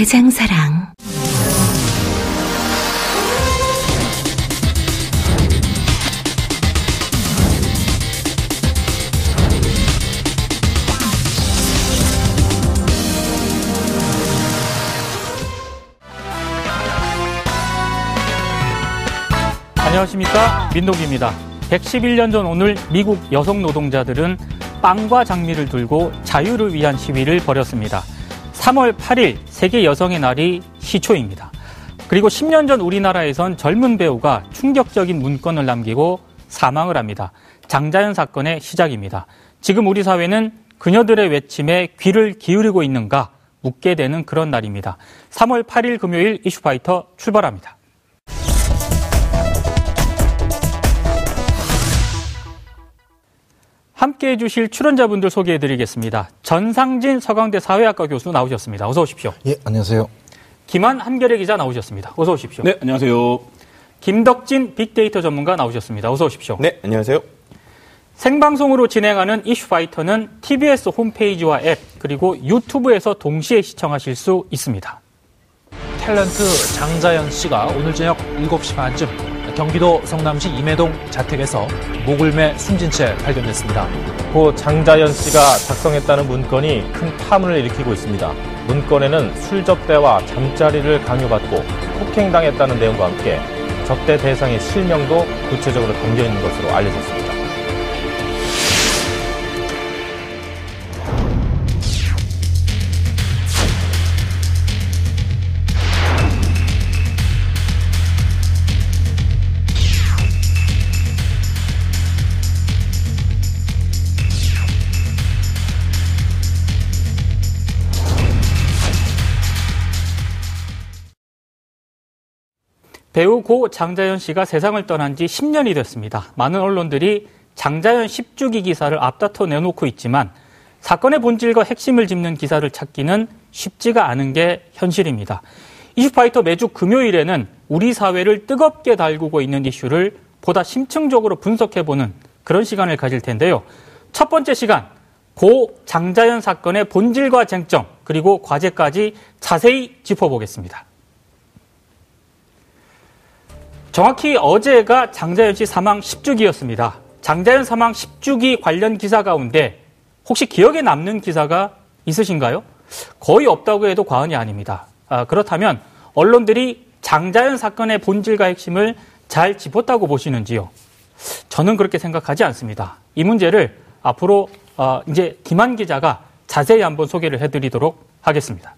대장사랑. 안녕하십니까 민동기입니다. 111년 전 오늘 미국 여성 노동자들은 빵과 장미를 들고 자유를 위한 시위를 벌였습니다. 3월 8일 세계 여성의 날이 시초입니다. 그리고 10년 전 우리나라에선 젊은 배우가 충격적인 문건을 남기고 사망을 합니다. 장자연 사건의 시작입니다. 지금 우리 사회는 그녀들의 외침에 귀를 기울이고 있는가 묻게 되는 그런 날입니다. 3월 8일 금요일 이슈파이터 출발합니다. 함께 해 주실 출연자분들 소개해 드리겠습니다. 전상진 서강대 사회학과 교수 나오셨습니다. 어서 오십시오. 예, 안녕하세요. 김한 한결의 기자 나오셨습니다. 어서 오십시오. 네, 안녕하세요. 김덕진 빅데이터 전문가 나오셨습니다. 어서 오십시오. 네, 안녕하세요. 생방송으로 진행하는 이슈파이터는 TBS 홈페이지와 앱 그리고 유튜브에서 동시에 시청하실 수 있습니다. 탤런트 장자연 씨가 오늘 저녁 7시 반쯤 경기도 성남시 임해동 자택에서 목을 매 숨진 채 발견됐습니다. 고 장자연 씨가 작성했다는 문건이 큰 파문을 일으키고 있습니다. 문건에는 술 접대와 잠자리를 강요받고 폭행당했다는 내용과 함께 접대 대상의 실명도 구체적으로 담겨 있는 것으로 알려졌습니다. 배우 고 장자연 씨가 세상을 떠난 지 10년이 됐습니다. 많은 언론들이 장자연 10주기 기사를 앞다퉈 내놓고 있지만 사건의 본질과 핵심을 짚는 기사를 찾기는 쉽지가 않은 게 현실입니다. 이슈파이터 매주 금요일에는 우리 사회를 뜨겁게 달구고 있는 이슈를 보다 심층적으로 분석해보는 그런 시간을 가질 텐데요. 첫 번째 시간, 고 장자연 사건의 본질과 쟁점, 그리고 과제까지 자세히 짚어보겠습니다. 정확히 어제가 장자연 씨 사망 10주기였습니다. 장자연 사망 10주기 관련 기사 가운데 혹시 기억에 남는 기사가 있으신가요? 거의 없다고 해도 과언이 아닙니다. 아, 그렇다면 언론들이 장자연 사건의 본질과 핵심을 잘 짚었다고 보시는지요? 저는 그렇게 생각하지 않습니다. 이 문제를 앞으로 어, 이제 김완 기자가 자세히 한번 소개를 해드리도록 하겠습니다.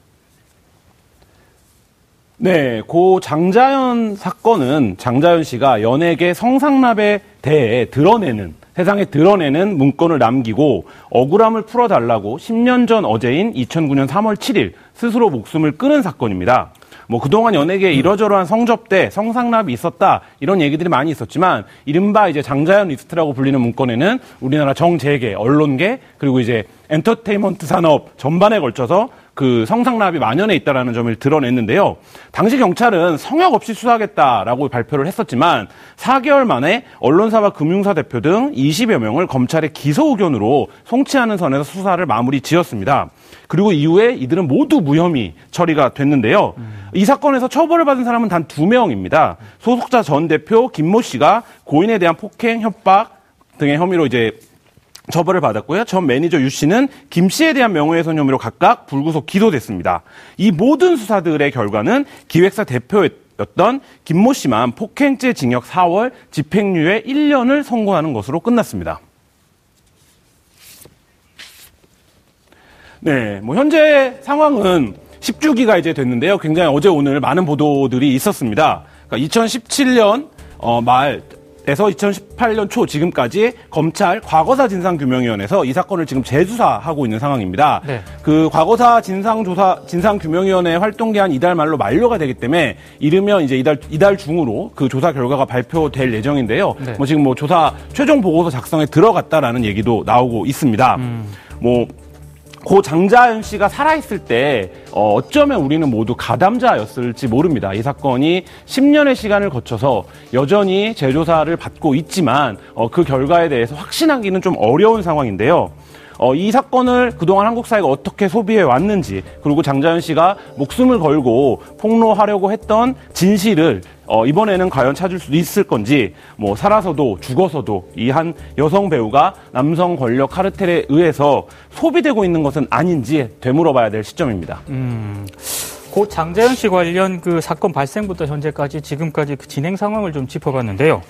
네, 고 장자연 사건은 장자연 씨가 연예계 성상납에 대해 드러내는 세상에 드러내는 문건을 남기고 억울함을 풀어달라고 10년 전 어제인 2009년 3월 7일 스스로 목숨을 끊은 사건입니다. 뭐 그동안 연예계에 이러저러한 성접대, 성상납이 있었다 이런 얘기들이 많이 있었지만 이른바 이제 장자연 리스트라고 불리는 문건에는 우리나라 정재계, 언론계 그리고 이제 엔터테인먼트 산업 전반에 걸쳐서 그 성상납이 만연해 있다라는 점을 드러냈는데요. 당시 경찰은 성역 없이 수사하겠다라고 발표를 했었지만 4개월 만에 언론사와 금융사 대표 등 20여 명을 검찰의 기소 의견으로 송치하는 선에서 수사를 마무리 지었습니다. 그리고 이후에 이들은 모두 무혐의 처리가 됐는데요. 음. 이 사건에서 처벌을 받은 사람은 단 두 명입니다. 소속자 전 대표 김모 씨가 고인에 대한 폭행, 협박 등의 혐의로 이제 처벌을 받았고요. 전 매니저 유 씨는 김 씨에 대한 명예훼손 혐의로 각각 불구속 기소됐습니다. 이 모든 수사들의 결과는 기획사 대표였던 김모 씨만 폭행죄 징역 4월, 집행유예 1년을 선고하는 것으로 끝났습니다. 네, 뭐 현재 상황은 10주기가 이제 됐는데요. 굉장히 어제 오늘 많은 보도들이 있었습니다. 그러니까 2017년 어, 말 에서 2018년 초 지금까지 검찰 과거사 진상규명위원회에서 이 사건을 지금 재수사하고 있는 상황입니다. 네. 그 과거사 진상조사 진상규명위원회 활동 기한 이달 말로 만료가 되기 때문에 이르면 이제 이달 이달 중으로 그 조사 결과가 발표될 예정인데요. 네. 뭐 지금 뭐 조사 최종 보고서 작성에 들어갔다라는 얘기도 나오고 있습니다. 뭐 고 장자연 씨가 살아있을 때 어, 어쩌면 우리는 모두 가담자였을지 모릅니다. 이 사건이 10년의 시간을 거쳐서 여전히 재조사를 받고 있지만 어, 그 결과에 대해서 확신하기는 좀 어려운 상황인데요. 어, 이 사건을 그동안 한국 사회가 어떻게 소비해 왔는지 그리고 장자연 씨가 목숨을 걸고 폭로하려고 했던 진실을 어, 이번에는 과연 찾을 수 있을 건지 뭐 살아서도 죽어서도 이 한 여성 배우가 남성 권력 카르텔에 의해서 소비되고 있는 것은 아닌지 되물어봐야 될 시점입니다. 고 장자연 씨 관련 그 사건 발생부터 현재까지 지금까지 그 진행 상황을 좀 짚어봤는데요.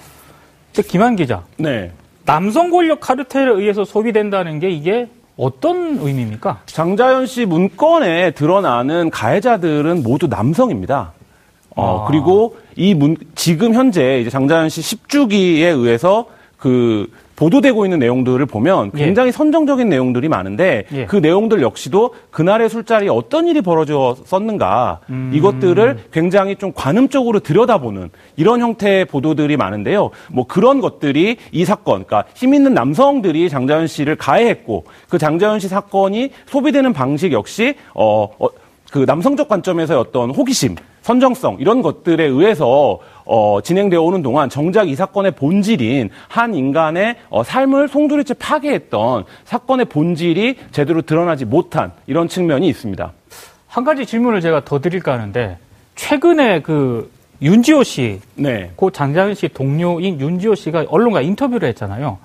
김한 기자, 네. 남성 권력 카르텔에 의해서 소비된다는 게 이게 어떤 의미입니까? 장자연 씨 문건에 드러나는 가해자들은 모두 남성입니다. 어, 아. 그리고 이 문, 지금 현재 이제 장자연 씨 10주기에 의해서 그 보도되고 있는 내용들을 보면 예. 굉장히 선정적인 내용들이 많은데 예. 그 내용들 역시도 그날의 술자리에 어떤 일이 벌어졌었는가 음. 이것들을 굉장히 좀 관음적으로 들여다보는 이런 형태의 보도들이 많은데요. 뭐 그런 것들이 이 사건, 그러니까 힘 있는 남성들이 장자연 씨를 가해했고 그 장자연 씨 사건이 소비되는 방식 역시 어, 어, 그 남성적 관점에서의 어떤 호기심, 선정성 이런 것들에 의해서 어, 진행되어 오는 동안 정작 이 사건의 본질인 한 인간의 어, 삶을 송두리째 파괴했던 사건의 본질이 제대로 드러나지 못한 이런 측면이 있습니다. 한 가지 질문을 제가 더 드릴까 하는데 최근에 그 윤지호 씨, 네. 고 장자연 씨 동료인 윤지호 씨가 언론과 인터뷰를 했잖아요.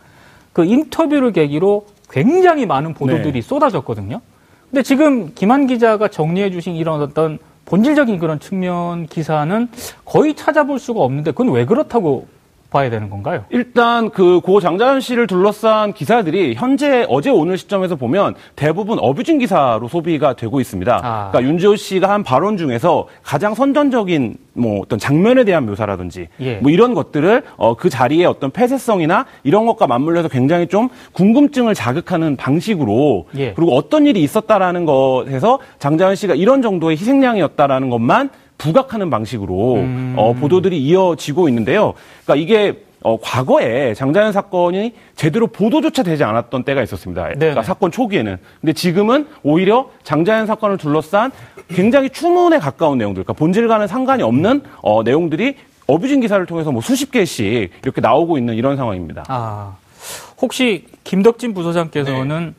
그 인터뷰를 계기로 굉장히 많은 보도들이 네. 쏟아졌거든요. 근데 지금 김한 기자가 정리해 주신 이런 어떤 본질적인 그런 측면 기사는 거의 찾아볼 수가 없는데 그건 왜 그렇다고 봐야 되는 건가요? 일단 그 고 장자연 씨를 둘러싼 기사들이 현재 어제 오늘 시점에서 보면 대부분 어뷰징 기사로 소비가 되고 있습니다. 아. 그러니까 윤지호 씨가 한 발언 중에서 가장 선전적인 뭐 어떤 장면에 대한 묘사라든지 예. 뭐 이런 것들을 어, 그 자리에 어떤 폐쇄성이나 이런 것과 맞물려서 굉장히 좀 궁금증을 자극하는 방식으로 예. 그리고 어떤 일이 있었다라는 것에서 장자연 씨가 이런 정도의 희생양이었다라는 것만 부각하는 방식으로 음. 어, 보도들이 이어지고 있는데요. 그러니까 이게 어, 과거에 장자연 사건이 제대로 보도조차 되지 않았던 때가 있었습니다. 그러니까. 사건 초기에는. 근데 지금은 오히려 장자연 사건을 둘러싼 굉장히 추문에 가까운 내용들, 그러니까 본질과는 상관이 없는 어, 내용들이 어뷰징 기사를 통해서 뭐 수십 개씩 이렇게 나오고 있는 이런 상황입니다. 아, 혹시 김덕진 부소장께서는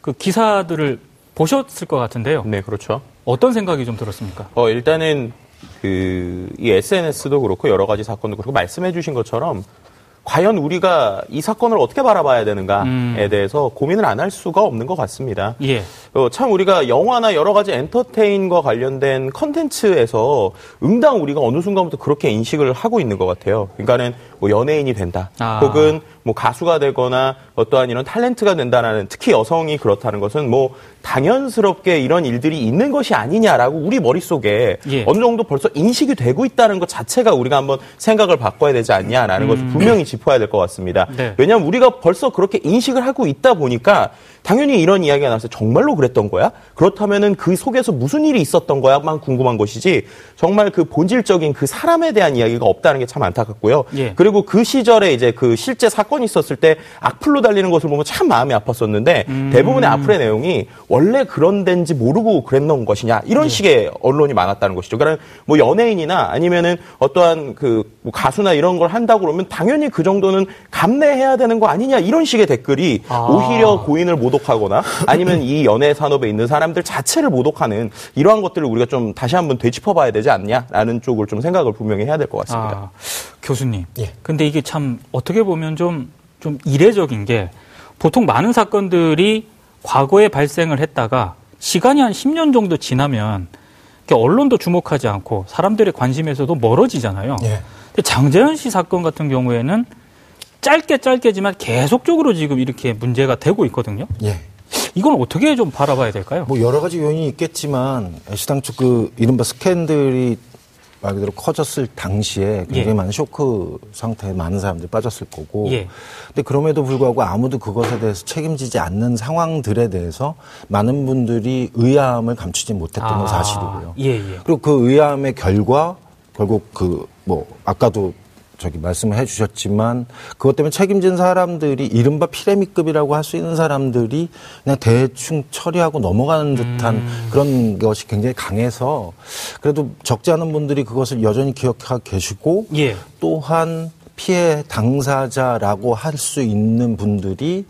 그 기사들을 보셨을 것 같은데요. 네, 그렇죠. 어떤 생각이 좀 들었습니까? 어, 일단은 그, 이 SNS도 그렇고 여러 가지 사건도 그렇고 말씀해 주신 것처럼 과연 우리가 이 사건을 어떻게 바라봐야 되는가에 음. 대해서 고민을 안 할 수가 없는 것 같습니다. 예. 어, 참 우리가 영화나 여러 가지 엔터테인과 관련된 컨텐츠에서 응당 우리가 어느 순간부터 그렇게 인식을 하고 있는 것 같아요. 그러니까는 뭐 연예인이 된다, 아. 혹은 뭐 가수가 되거나 어떠한 이런 탤런트가 된다는 특히 여성이 그렇다는 것은 뭐 당연스럽게 이런 일들이 있는 것이 아니냐라고 우리 머릿속에 예. 어느 정도 벌써 인식이 되고 있다는 것 자체가 우리가 한번 생각을 바꿔야 되지 않냐라는 것을 분명히 짚어야 될 것 같습니다. 음. 네. 왜냐하면 우리가 벌써 그렇게 인식을 하고 있다 보니까 당연히 이런 이야기가 나와서 정말로 그랬던 거야? 그렇다면은 그 속에서 무슨 일이 있었던 거야만 궁금한 것이지 정말 그 본질적인 그 사람에 대한 이야기가 없다는 게 참 안타깝고요. 예. 그리고 그 시절에 이제 그 실제 사건이 있었을 때 악플로 달리는 것을 보면 참 마음이 아팠었는데 음. 대부분의 악플의 내용이 원래 그런 데인지 모르고 그랬던 것이냐 예. 이런 식의 언론이 많았다는 것이죠. 그러니까 뭐 연예인이나 아니면은 어떠한 그 뭐 가수나 이런 걸 한다고 그러면 당연히 그 정도는 감내해야 되는 거 아니냐 이런 식의 댓글이 아. 오히려 고인을 모독하거나 아니면 이 연예 산업에 있는 사람들 자체를 모독하는 이러한 것들을 우리가 좀 다시 한번 되짚어봐야 되지 않냐라는 쪽을 좀 생각을 분명히 해야 될 것 같습니다. 아, 교수님. 예. 근데 이게 참 어떻게 보면 좀, 좀 이례적인 게 보통 많은 사건들이 과거에 발생을 했다가 시간이 한 10년 정도 지나면 언론도 주목하지 않고 사람들의 관심에서도 멀어지잖아요. 근데 장재현 씨 사건 같은 경우에는 짧게 짧게지만 계속적으로 지금 이렇게 문제가 되고 있거든요. 예. 이건 어떻게 좀 바라봐야 될까요? 뭐 여러 가지 요인이 있겠지만 애시당초 그 이른바 스캔들이 말 그대로 커졌을 당시에 굉장히 예. 많은 쇼크 상태에 많은 사람들이 빠졌을 거고. 예. 근데 그럼에도 불구하고 아무도 그것에 대해서 책임지지 않는 상황들에 대해서 많은 분들이 의아함을 감추지 못했던 건 사실이고요. 예, 예. 그리고 그 의아함의 결과 결국 그 뭐 아까도 저기 말씀을 해주셨지만 그것 때문에 책임진 사람들이 이른바 피레미급이라고 할 수 있는 사람들이 그냥 대충 처리하고 넘어가는 듯한 음. 그런 것이 굉장히 강해서 그래도 적지 않은 분들이 그것을 여전히 기억하고 계시고 예. 또한 피해 당사자라고 할 수 있는 분들이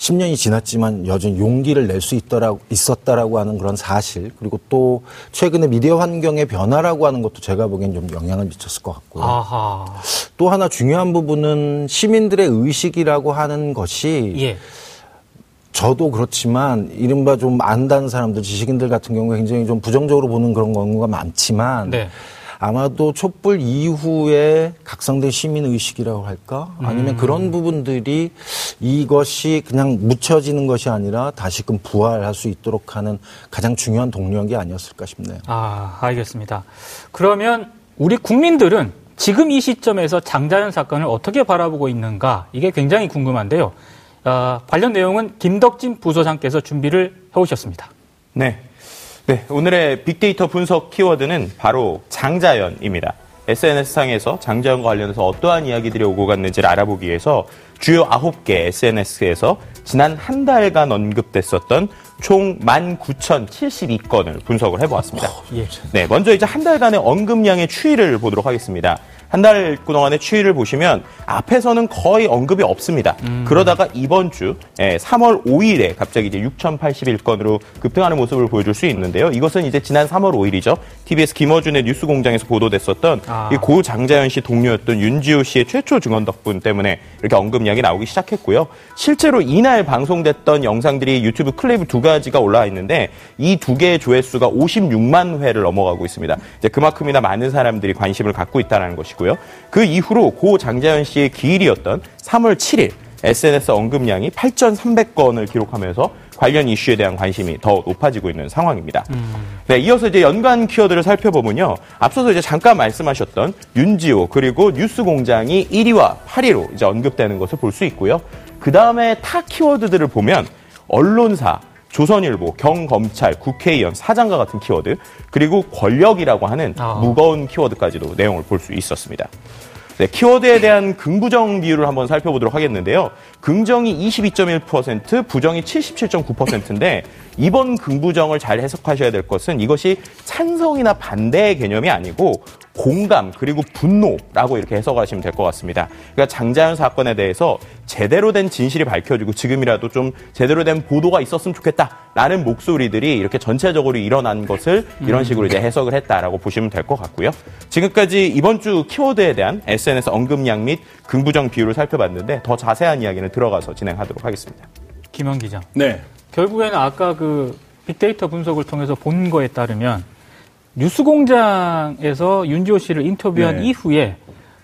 10년이 지났지만 여전히 용기를 낼 수 있더라, 있었다라고 하는 그런 사실, 그리고 또 최근에 미디어 환경의 변화라고 하는 것도 제가 보기엔 좀 영향을 미쳤을 것 같고요. 아하. 또 하나 중요한 부분은 시민들의 의식이라고 하는 것이 예. 저도 그렇지만 이른바 좀 안다는 사람들, 지식인들 같은 경우에 굉장히 좀 부정적으로 보는 그런 경우가 많지만 네. 아마도 촛불 이후에 각성된 시민 의식이라고 할까? 음. 아니면 그런 부분들이 이것이 그냥 묻혀지는 것이 아니라 다시금 부활할 수 있도록 하는 가장 중요한 동력이 아니었을까 싶네요. 아, 알겠습니다. 그러면 우리 국민들은 지금 이 시점에서 장자연 사건을 어떻게 바라보고 있는가 이게 굉장히 궁금한데요. 아, 관련 내용은 김덕진 부소장께서 준비를 해오셨습니다. 네. 네, 오늘의 빅데이터 분석 키워드는 바로 장자연입니다. SNS상에서 장자연과 관련해서 어떠한 이야기들이 오고 갔는지를 알아보기 위해서 주요 9개 SNS에서 지난 한 달간 언급됐었던 총 19,072건을 분석을 해보았습니다. 예. 네, 먼저 이제 한 달간의 언급량의 추이를 보도록 하겠습니다. 한 달 동안의 추이를 보시면 앞에서는 거의 언급이 없습니다. 그러다가 이번 주 예, 3월 5일에 갑자기 이제 6,081건으로 급등하는 모습을 보여줄 수 있는데요. 이것은 이제 지난 3월 5일이죠. TBS 김어준의 뉴스공장에서 보도됐었던 아. 이고 장자연 씨 동료였던 윤지호 씨의 최초 증언 덕분 때문에 이렇게 언급량이 나오기 시작했고요. 실제로 이날 방송됐던 영상들이 유튜브 클립 두 가지가 올라와 있는데 이 두 개의 조회수가 56만 회를 넘어가고 있습니다. 이제 그만큼이나 많은 사람들이 관심을 갖고 있다는 것이고 요. 그 이후로 고 장자연 씨의 기일이었던 3월 7일 SNS 언급량이 8,300건을 기록하면서 관련 이슈에 대한 관심이 더 높아지고 있는 상황입니다. 네, 이어서 이제 연관 키워드를 살펴보면요. 앞서서 이제 잠깐 말씀하셨던 윤지호 그리고 뉴스 공장이 1위와 8위로 이제 언급되는 것을 볼 수 있고요. 그 다음에 타 키워드들을 보면 언론사, 조선일보, 경검찰, 국회의원, 사장과 같은 키워드, 그리고 권력이라고 하는 아. 무거운 키워드까지도 내용을 볼 수 있었습니다. 네, 키워드에 대한 긍부정 비율을 한번 살펴보도록 하겠는데요. 긍정이 22.1%, 부정이 77.9%인데 이번 긍부정을 잘 해석하셔야 될 것은 이것이 찬성이나 반대의 개념이 아니고 공감 그리고 분노라고 이렇게 해석하시면 될 것 같습니다. 그러니까 장자연 사건에 대해서 제대로 된 진실이 밝혀지고 지금이라도 좀 제대로 된 보도가 있었으면 좋겠다라는 목소리들이 이렇게 전체적으로 일어난 것을 이런 식으로 이제 해석을 했다라고 보시면 될 것 같고요. 지금까지 이번 주 키워드에 대한 SNS 언급량 및 긍부정 비율을 살펴봤는데 더 자세한 이야기는 들어가서 진행하도록 하겠습니다. 김현 기자. 네. 결국에는 아까 그 빅데이터 분석을 통해서 본 거에 따르면 뉴스공장에서 윤지호 씨를 인터뷰한 네. 이후에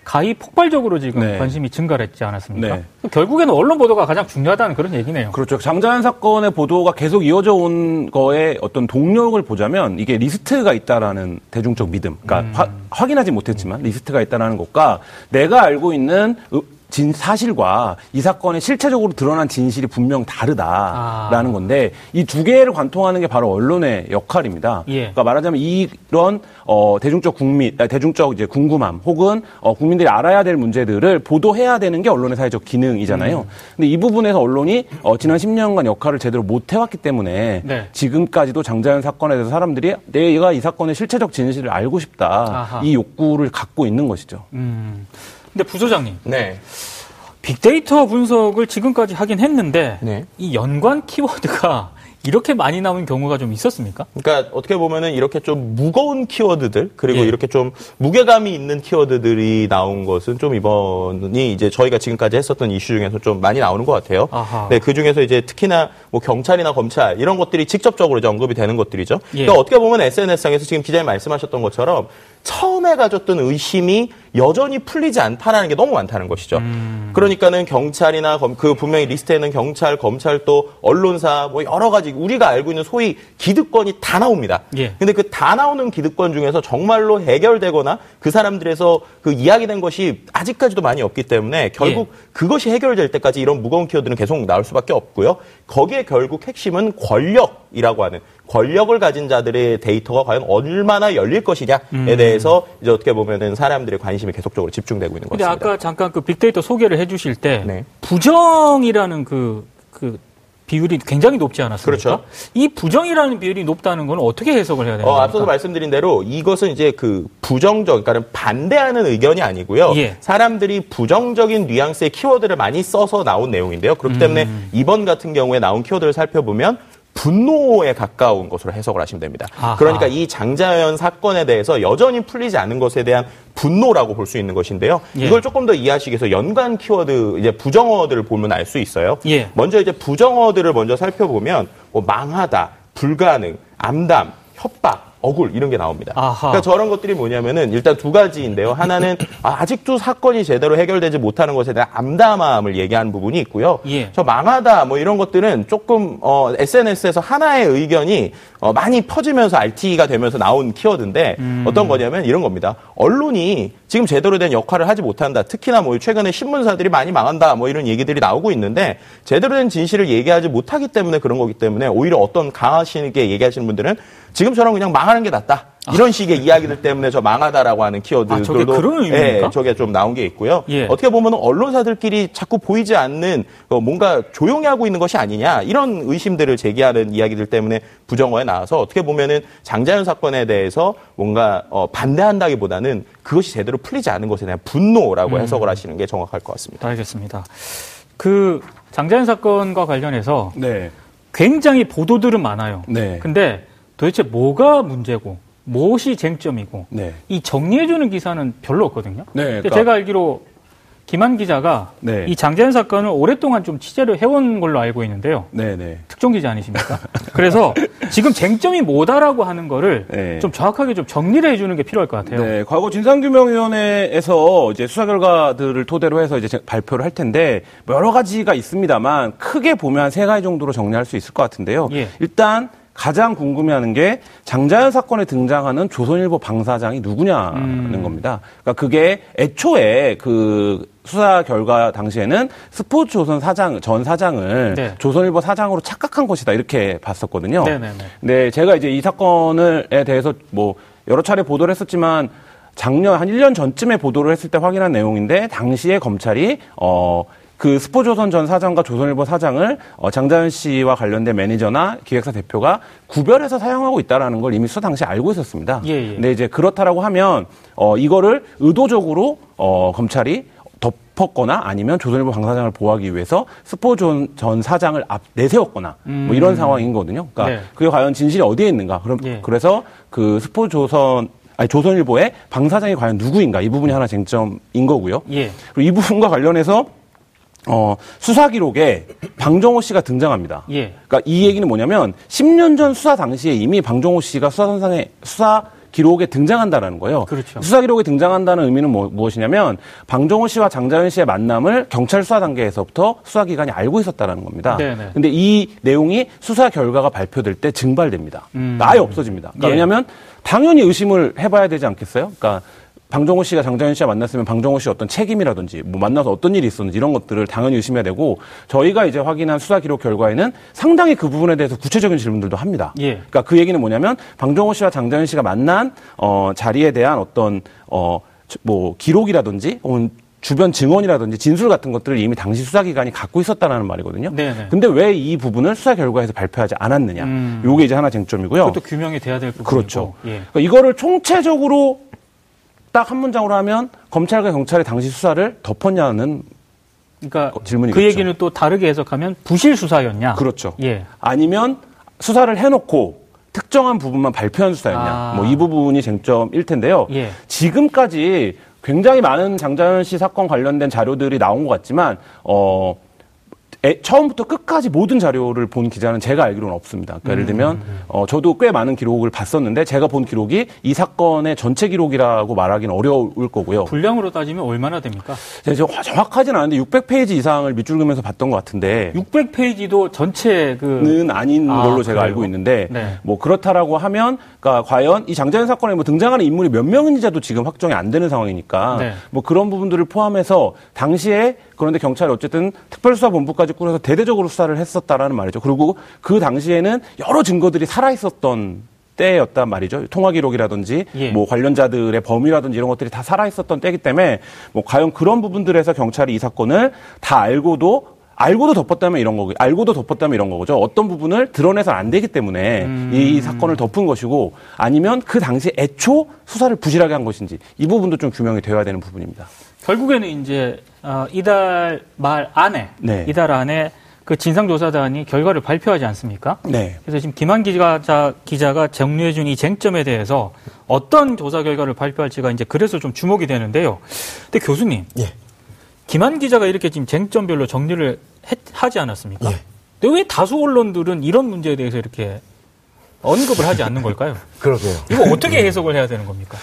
가히 폭발적으로 지금 네. 관심이 증가를 했지 않았습니까? 네. 결국에는 언론 보도가 가장 중요하다는 그런 얘기네요. 그렇죠. 장자연 사건의 보도가 계속 이어져 온 거에 어떤 동력을 보자면 이게 리스트가 있다라는 대중적 믿음. 그러니까 화- 확인하지 못했지만 리스트가 있다라는 것과 내가 알고 있는 으- 진 사실과 이 사건의 실체적으로 드러난 진실이 분명 다르다라는 아. 건데 이 두 개를 관통하는 게 바로 언론의 역할입니다. 예. 그러니까 말하자면 이런 어, 대중적 국민, 아, 대중적 이제 궁금함 혹은 어, 국민들이 알아야 될 문제들을 보도해야 되는 게 언론의 사회적 기능이잖아요. 음. 근데 이 부분에서 언론이 어, 지난 10년간 역할을 제대로 못 해왔기 때문에 네. 지금까지도 장자연 사건에 대해서 사람들이 내가 이 사건의 실체적 진실을 알고 싶다 아하. 이 욕구를 갖고 있는 것이죠. 음. 근데 부소장님, 네. 빅데이터 분석을 지금까지 하긴 했는데 네. 이 연관 키워드가 이렇게 많이 나오는 경우가 좀 있었습니까? 그러니까 어떻게 보면은 이렇게 좀 무거운 키워드들 그리고 예. 이렇게 좀 무게감이 있는 키워드들이 나온 것은 좀 이번이 이제 저희가 지금까지 했었던 이슈 중에서 좀 많이 나오는 것 같아요. 아하. 네, 그 중에서 이제 특히나 뭐 경찰이나 검찰 이런 것들이 직접적으로 이제 언급이 되는 것들이죠. 예. 그러니까 어떻게 보면 SNS상에서 지금 기자님 말씀하셨던 것처럼 처음에 가졌던 의심이 여전히 풀리지 않다라는 게 너무 많다는 것이죠. 음. 그러니까는 경찰이나 검- 그 분명히 리스트에는 경찰, 검찰 또 언론사 뭐 여러 가지 우리가 알고 있는 소위 기득권이 다 나옵니다. 예. 근데 그 다 나오는 기득권 중에서 정말로 해결되거나 그 사람들에서 그 이야기된 것이 아직까지도 많이 없기 때문에 결국 예. 그것이 해결될 때까지 이런 무거운 키워드는 계속 나올 수밖에 없고요. 거기에 결국 핵심은 권력 이라고 하는 권력을 가진 자들의 데이터가 과연 얼마나 열릴 것이냐에 음. 대해서 이제 어떻게 보면은 사람들의 관심이 계속적으로 집중되고 있는 것 근데 같습니다. 아까 잠깐 그 빅데이터 소개를 해주실 때 네. 부정이라는 그, 그 비율이 굉장히 높지 않았습니까? 그렇죠. 이 부정이라는 비율이 높다는 건 어떻게 해석을 해야 되는 어? 앞서서 말씀드린 대로 이것은 이제 그 부정적, 그러니까 반대하는 의견이 아니고요. 예. 사람들이 부정적인 뉘앙스의 키워드를 많이 써서 나온 내용인데요. 그렇기 때문에 음. 이번 같은 경우에 나온 키워드를 살펴보면 분노에 가까운 것으로 해석을 하시면 됩니다. 아하. 그러니까 이 장자연 사건에 대해서 여전히 풀리지 않은 것에 대한 분노라고 볼 수 있는 것인데요. 예. 이걸 조금 더 이해하시기 위해서 연관 키워드, 이제 부정어들을 보면 알 수 있어요. 예. 먼저 이제 부정어들을 먼저 살펴보면 뭐 망하다, 불가능, 암담, 협박, 억울 이런 게 나옵니다. 아하. 그러니까 저런 것들이 뭐냐면은 일단 두 가지인데요. 하나는 아, 직도 사건이 제대로 해결되지 못하는 것에 대한 암담함을 얘기하는 부분이 있고요. 예. 저 망하다 뭐 이런 것들은 조금 어, SNS에서 하나의 의견이 어, 많이 퍼지면서 RT가 되면서 나온 키워드인데 음. 어떤 거냐면 이런 겁니다. 언론이 지금 제대로 된 역할을 하지 못한다. 특히나 뭐 최근에 신문사들이 많이 망한다. 뭐 이런 얘기들이 나오고 있는데 제대로 된 진실을 얘기하지 못하기 때문에 그런 거기 때문에 오히려 어떤 강하시게 얘기하시는 분들은 지금처럼 그냥 망하는 게 낫다. 이런 식의 이야기들 때문에 저 망하다라고 하는 키워드들도 아, 저게 그런 의미입니까? 예, 저게 좀 나온 게 있고요. 예. 어떻게 보면 언론사들끼리 자꾸 보이지 않는 어, 뭔가 조용히 하고 있는 것이 아니냐 이런 의심들을 제기하는 이야기들 때문에 부정어에 나와서 어떻게 보면은 장자연 사건에 대해서 뭔가 어, 반대한다기보다는 그것이 제대로 풀리지 않은 것에 대한 분노라고 음. 해석을 하시는 게 정확할 것 같습니다. 알겠습니다. 그 장자연 사건과 관련해서 네. 굉장히 보도들은 많아요. 네. 근데 도대체 뭐가 문제고 무엇이 쟁점이고 네. 이 정리해주는 기사는 별로 없거든요. 네, 근데 그러니까- 제가 알기로 김한 기자가 네. 이 장자연 사건을 오랫동안 좀 취재를 해온 걸로 알고 있는데요. 네, 네. 특종 기자 아니십니까? 그래서 지금 쟁점이 뭐다라고 하는 거를 네. 좀 정확하게 좀 정리를 해주는 게 필요할 것 같아요. 네, 과거 진상규명위원회에서 이제 수사 결과들을 토대로 해서 이제 발표를 할 텐데 뭐 여러 가지가 있습니다만 크게 보면 한 세 가지 정도로 정리할 수 있을 것 같은데요. 예. 일단 가장 궁금해하는 게 장자연 사건에 등장하는 조선일보 방사장이 누구냐는 음. 겁니다. 그러니까 그게 애초에 그 수사 결과 당시에는 스포츠 조선 사장 전 사장을 네. 조선일보 사장으로 착각한 것이다 이렇게 봤었거든요. 네네네. 네, 제가 이제 이 사건에 대해서 뭐 여러 차례 보도를 했었지만 작년 한 1년 전쯤에 보도를 했을 때 확인한 내용인데 당시에 검찰이 어 그 스포조선 전 사장과 조선일보 사장을 어, 장자연 씨와 관련된 매니저나 기획사 대표가 구별해서 사용하고 있다라는 걸 이미 수사 당시 에 알고 있었습니다. 예, 예. 근데 이제 그렇다라고 하면 어 이거를 의도적으로 어 검찰이 덮었거나 아니면 조선일보 방사장을 보호하기 위해서 스포존 전 사장을 앞 내세웠거나 뭐 이런 상황인 거든요. 그러니까 음. 네. 그게 과연 진실이 어디에 있는가? 그럼 예. 그래서 그 스포조선 아니 조선일보의 방사장이 과연 누구인가 이 부분이 하나 쟁점인 거고요. 예. 그리고 이 부분과 관련해서 어, 수사 기록에 방정호 씨가 등장합니다. 예. 그러니까 이 얘기는 뭐냐면 10년 전 수사 당시에 이미 방정호 씨가 수사 선상에 수사 기록에 등장한다라는 거예요. 그렇죠. 수사 기록에 등장한다는 의미는 뭐, 무엇이냐면 방정호 씨와 장자연 씨의 만남을 경찰 수사 단계에서부터 수사 기관이 알고 있었다라는 겁니다. 네네. 근데 이 내용이 수사 결과가 발표될 때 증발됩니다. 음. 아예 없어집니다. 그러니까 예. 왜냐하면 당연히 의심을 해봐야 되지 않겠어요? 그러니까 방정호 씨가 장자연 씨와 만났으면 방정호 씨의 어떤 책임이라든지 뭐 만나서 어떤 일이 있었는지 이런 것들을 당연히 의심해야 되고 저희가 이제 확인한 수사 기록 결과에는 상당히 그 부분에 대해서 구체적인 질문들도 합니다. 예. 그러니까 그 얘기는 뭐냐면 방정호 씨와 장자연 씨가 만난 어 자리에 대한 어떤 어뭐 기록이라든지 혹은 주변 증언이라든지 진술 같은 것들을 이미 당시 수사기관이 갖고 있었다는 말이거든요. 네네. 근데 왜 이 부분을 수사 결과에서 발표하지 않았느냐. 음. 요게 이제 하나 쟁점이고요. 그것도 규명이 돼야 될 부분이고. 그렇죠. 예. 그러니까 이거를 총체적으로 딱 한 문장으로 하면 검찰과 경찰이 당시 수사를 덮었냐는 그러니까 어, 질문이겠죠. 그 얘기는 또 다르게 해석하면 부실 수사였냐? 그렇죠. 예. 아니면 수사를 해놓고 특정한 부분만 발표한 수사였냐. 아. 뭐이 부분이 쟁점일 텐데요. 예. 지금까지 굉장히 많은 장자연 씨 사건 관련된 자료들이 나온 것 같지만 어 에, 처음부터 끝까지 모든 자료를 본 기자는 제가 알기로는 없습니다. 그러니까 예를 들면 어, 저도 꽤 많은 기록을 봤었는데 제가 본 기록이 이 사건의 전체 기록이라고 말하기는 어려울 거고요. 분량으로 따지면 얼마나 됩니까? 제가 정확하지는 않은데 600페이지 이상을 밑줄 그면서 봤던 것 같은데 600페이지도 전체 그는 아닌 아, 걸로 제가 그래요? 알고 있는데 네. 뭐 그렇다라고 하면 그러니까 과연 이 장자연 사건에 뭐 등장하는 인물이 몇 명인지도 지금 확정이 안 되는 상황이니까 네. 뭐 그런 부분들을 포함해서 당시에 그런데 경찰이 어쨌든 특별수사본부까지 꾸려서 대대적으로 수사를 했었다라는 말이죠. 그리고 그 당시에는 여러 증거들이 살아 있었던 때였단 말이죠. 통화 기록이라든지 예. 뭐 관련자들의 범위라든지 이런 것들이 다 살아 있었던 때이기 때문에 뭐 과연 그런 부분들에서 경찰이 이 사건을 다 알고도 알고도 덮었다면 이런 거고, 알고도 덮었다면 이런 거죠. 어떤 부분을 드러내서는 안 되기 때문에 음. 이 사건을 덮은 것이고, 아니면 그 당시 애초 수사를 부실하게 한 것인지 이 부분도 좀 규명이 되어야 되는 부분입니다. 결국에는 이제 어, 이달 말 안에 네. 이달 안에 그 진상조사단이 결과를 발표하지 않습니까? 네. 그래서 지금 김한 기자, 기자가 정리해준 이 쟁점에 대해서 어떤 조사 결과를 발표할지가 이제 그래서 좀 주목이 되는데요. 근데 교수님, 예. 김한 기자가 이렇게 지금 쟁점별로 정리를 했- 하지 않았습니까? 예. 근데 왜 다수 언론들은 이런 문제에 대해서 이렇게 언급을 하지 않는 걸까요? 그러게요. 이거 어떻게 해석을 해야 되는 겁니까?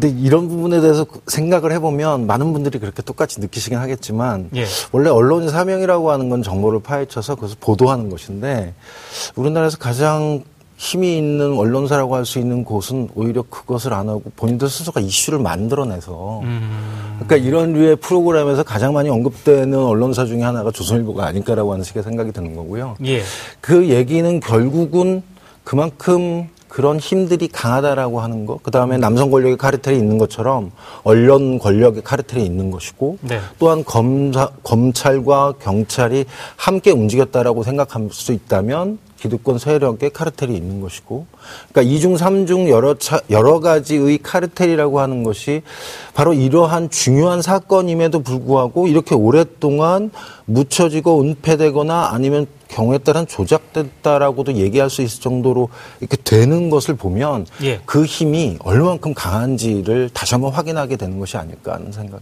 근데 이런 부분에 대해서 생각을 해보면 많은 분들이 그렇게 똑같이 느끼시긴 하겠지만 예. 원래 언론의 사명이라고 하는 건 정보를 파헤쳐서 그것을 보도하는 것인데 우리나라에서 가장 힘이 있는 언론사라고 할 수 있는 곳은 오히려 그것을 안 하고 본인들 스스로가 이슈를 만들어내서 그러니까 이런 류의 프로그램에서 가장 많이 언급되는 언론사 중에 하나가 조선일보가 아닐까라고 하는 식의 생각이 드는 거고요. 예. 그 얘기는 결국은 그만큼 그런 힘들이 강하다라고 하는 것, 그 다음에 남성 권력의 카르텔이 있는 것처럼 언론 권력의 카르텔이 있는 것이고, 네. 또한 검사, 검찰과 경찰이 함께 움직였다라고 생각할 수 있다면 기득권 세력의 카르텔이 있는 것이고, 그러니까 이중 삼중 여러 차, 여러 가지의 카르텔이라고 하는 것이 바로 이러한 중요한 사건임에도 불구하고 이렇게 오랫동안 묻혀지고 은폐되거나 아니면 경우에 따른 조작됐다라고도 얘기할 수 있을 정도로 이렇게 되는 것을 보면 예. 그 힘이 얼마만큼 강한지를 다시 한번 확인하게 되는 것이 아닐까 하는 생각.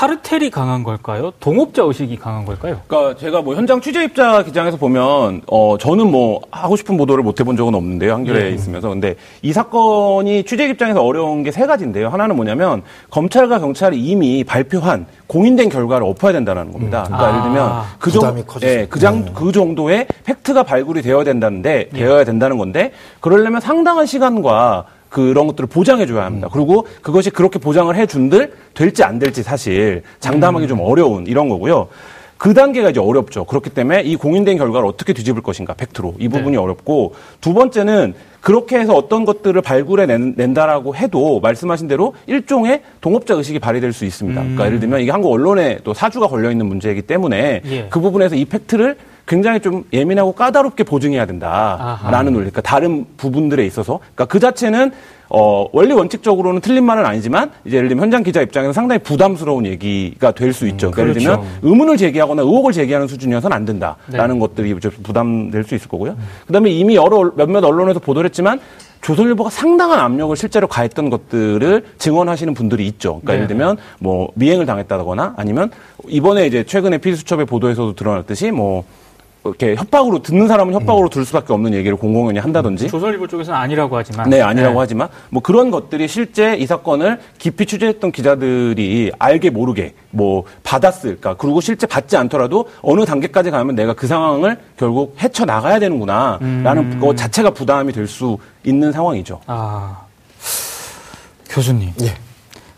카르텔이 강한 걸까요? 동업자 의식이 강한 걸까요? 그러니까 제가 뭐 현장 취재입자 기장에서 보면 어 저는 뭐 하고 싶은 보도를 못 해본 적은 없는데요 한겨레에 있으면서 근데 이 사건이 취재 입장에서 어려운 게 세 가지인데요 하나는 뭐냐면 검찰과 경찰이 이미 발표한 공인된 결과를 엎어야 된다는 겁니다. 그러니까 아. 예를 들면 그 부담이 정도. 예, 그, 장, 그 정도의 팩트가 발굴이 되어야 된다는데 되어야 된다는 건데 그러려면 상당한 시간과 그런 것들을 보장해 줘야 합니다. 그리고 그것이 그렇게 보장을 해 준들 될지 안 될지 사실 장담하기 좀 어려운 이런 거고요. 그 단계가 이제 어렵죠. 그렇기 때문에 이 공인된 결과를 어떻게 뒤집을 것인가, 팩트로. 이 부분이 어렵고, 두 번째는 그렇게 해서 어떤 것들을 발굴해 낸, 낸다라고 해도 말씀하신 대로 일종의 동업자 의식이 발휘될 수 있습니다. 그러니까 예를 들면 이게 한국 언론에 또 사주가 걸려 있는 문제이기 때문에 예. 그 부분에서 이 팩트를 굉장히 좀 예민하고 까다롭게 보증해야 된다라는 논리. 그러니까 다른 부분들에 있어서. 그러니까 그 자체는 어, 원리 원칙적으로는 틀린 말은 아니지만 이제 예를 들면 현장 기자 입장에서 상당히 부담스러운 얘기가 될 수 있죠. 그러니까 예를 그렇죠. 들면 의문을 제기하거나 의혹을 제기하는 수준이어서는 안 된다라는 것들이 좀 부담될 수 있을 거고요. 그다음에 이미 여러 언- 몇몇 언론에서 보도를 했지만 조선일보가 상당한 압력을 실제로 가했던 것들을 증언하시는 분들이 있죠. 그러니까 예를 들면 뭐 미행을 당했다거나 아니면 이번에 이제 최근에 피수첩의 보도에서도 드러났듯이 뭐 이렇게 협박으로 듣는 사람은 협박으로 들을 수밖에 없는 얘기를 공공연히 한다든지 조선일보 쪽에서는 아니라고 하지만. 네, 아니라고 네. 하지만 뭐 그런 것들이 실제 이 사건을 깊이 취재했던 기자들이 알게 모르게 뭐 받았을까. 그리고 실제 받지 않더라도 어느 단계까지 가면 내가 그 상황을 결국 헤쳐 나가야 되는구나라는 음. 것 자체가 부담이 될 수 있는 상황이죠. 아, 교수님. 예.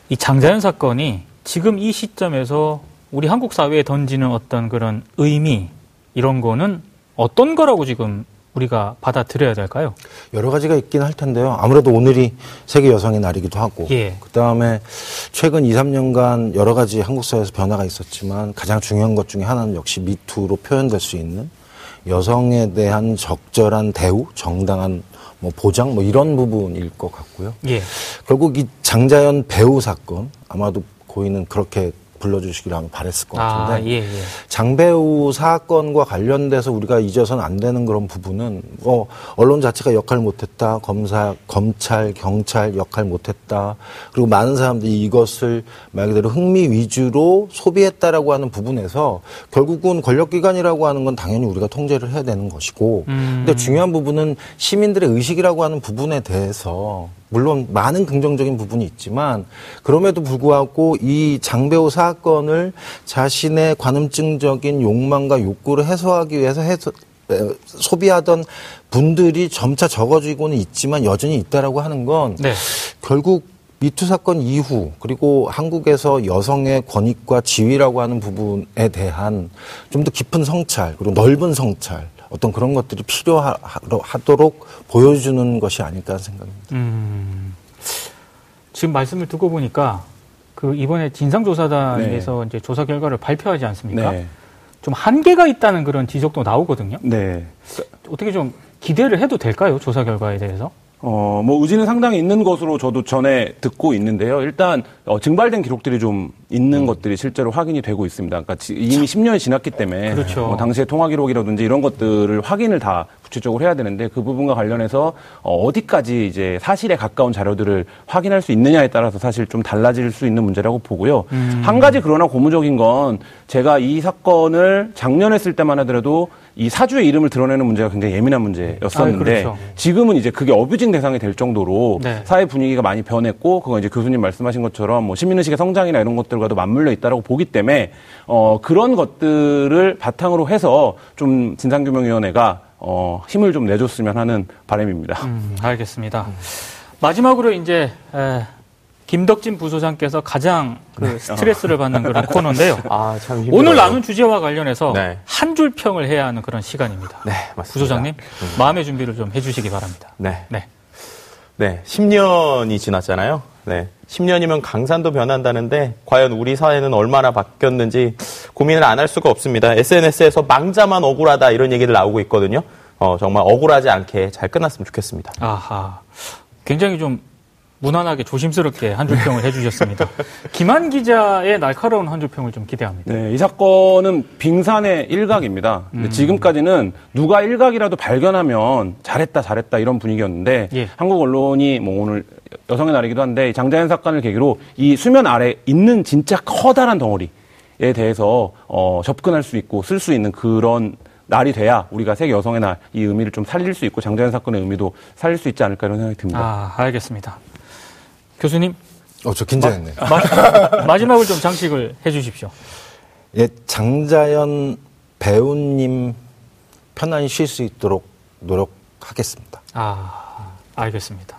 이 장자연 사건이 지금 이 시점에서 우리 한국 사회에 던지는 어떤 그런 의미, 이런 거는 어떤 거라고 지금 우리가 받아들여야 될까요? 여러 가지가 있긴 할 텐데요. 아무래도 오늘이 세계 여성의 날이기도 하고, 예. 그 다음에 최근 2, 3년간 여러 가지 한국 사회에서 변화가 있었지만 가장 중요한 것 중에 하나는 역시 미투로 표현될 수 있는 여성에 대한 적절한 대우, 정당한 뭐 보장 뭐 이런 부분일 것 같고요. 예. 결국 이 장자연 배우 사건 아마도 고인은 그렇게 불러주시기를 바랬을 것 아, 같은데 예, 예. 장배우 사건과 관련돼서 우리가 잊어서는 안 되는 그런 부분은 어, 언론 자체가 역할 못했다 검사 검찰 경찰 역할 못했다 그리고 많은 사람들이 이것을 말 그대로 흥미 위주로 소비했다라고 하는 부분에서 결국은 권력기관이라고 하는 건 당연히 우리가 통제를 해야 되는 것이고 음. 근데 중요한 부분은 시민들의 의식이라고 하는 부분에 대해서 물론 많은 긍정적인 부분이 있지만 그럼에도 불구하고 이 장배우 사건을 자신의 관음증적인 욕망과 욕구를 해소하기 위해서 해소, 에, 소비하던 분들이 점차 적어지고는 있지만 여전히 있다라고 하는 건 네. 결국 미투 사건 이후 그리고 한국에서 여성의 권익과 지위라고 하는 부분에 대한 좀 더 깊은 성찰 그리고 넓은 성찰 어떤 그런 것들이 필요하도록 보여주는 것이 아닐까 생각합니다. 음, 지금 말씀을 듣고 보니까 그 이번에 진상조사단에서 이제 조사 결과를 발표하지 않습니까? 네. 좀 한계가 있다는 그런 지적도 나오거든요. 네. 어떻게 좀 기대를 해도 될까요? 조사 결과에 대해서? 어, 뭐 의지는 상당히 있는 것으로 저도 전에 듣고 있는데요. 일단 어, 증발된 기록들이 좀 있는 것들이 실제로 확인이 되고 있습니다. 그러니까 지- 이미 10년이 지났기 때문에 그렇죠. 뭐 당시의 통화 기록이라든지 이런 것들을 확인을 다 구체적으로 해야 되는데 그 부분과 관련해서 어, 어디까지 이제 사실에 가까운 자료들을 확인할 수 있느냐에 따라서 사실 좀 달라질 수 있는 문제라고 보고요. 한 가지 그러나 고무적인 건 제가 이 사건을 작년 했을 때만 하더라도 이 사주의 이름을 드러내는 문제가 굉장히 예민한 문제였었는데 아, 그렇죠. 지금은 이제 그게 어뷰징 대상이 될 정도로 네. 사회 분위기가 많이 변했고 그건 이제 교수님 말씀하신 것처럼 뭐 시민의식의 성장이나 이런 것들과도 맞물려 있다라고 보기 때문에 어 그런 것들을 바탕으로 해서 좀 진상규명위원회가 어 힘을 좀 내줬으면 하는 바람입니다. 음, 알겠습니다. 마지막으로 이제 에, 김덕진 부소장께서 가장 그 스트레스를 받는 그런 코너인데요. 아, 참 힘들어요. 오늘 나눈 주제와 관련해서 네. 한줄 평을 해야 하는 그런 시간입니다. 네, 맞습니다. 부소장님 마음의 준비를 좀 해주시기 바랍니다. 네. 네. 네, 10년이 지났잖아요. 네. 10년이면 강산도 변한다는데 과연 우리 사회는 얼마나 바뀌었는지 고민을 안 할 수가 없습니다. SNS에서 망자만 억울하다 이런 얘기들 나오고 있거든요. 어, 정말 억울하지 않게 잘 끝났으면 좋겠습니다. 아하. 굉장히 좀 무난하게 조심스럽게 한 줄 평을 해주셨습니다. 김한 기자의 날카로운 한 줄 평을 좀 기대합니다. 네, 이 사건은 빙산의 일각입니다. 근데 지금까지는 누가 일각이라도 발견하면 잘했다, 잘했다 이런 분위기였는데 예. 한국 언론이 뭐 오늘 여성의 날이기도 한데 이 장자연 사건을 계기로 이 수면 아래 있는 진짜 커다란 덩어리에 대해서 어, 접근할 수 있고 쓸 수 있는 그런 날이 돼야 우리가 세계 여성의 날 이 의미를 좀 살릴 수 있고 장자연 사건의 의미도 살릴 수 있지 않을까 이런 생각이 듭니다. 아, 알겠습니다. 교수님, 어, 저 긴장했네요. 마, 마 지막을 좀 장식을 해 주십시오. 예, 장자연 배우님 편안히 쉴 수 있도록 노력하겠습니다. 아, 알겠습니다.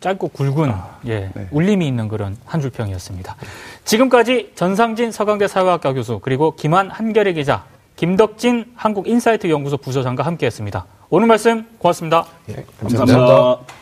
짧고 굵은 예, 네. 울림이 있는 그런 한 줄 평이었습니다. 지금까지 전상진 서강대 사회학과 교수 그리고 김한 한결의 기자, 김덕진 한국인사이트 연구소 부소장과 함께했습니다. 오늘 말씀 고맙습니다. 감사합니다.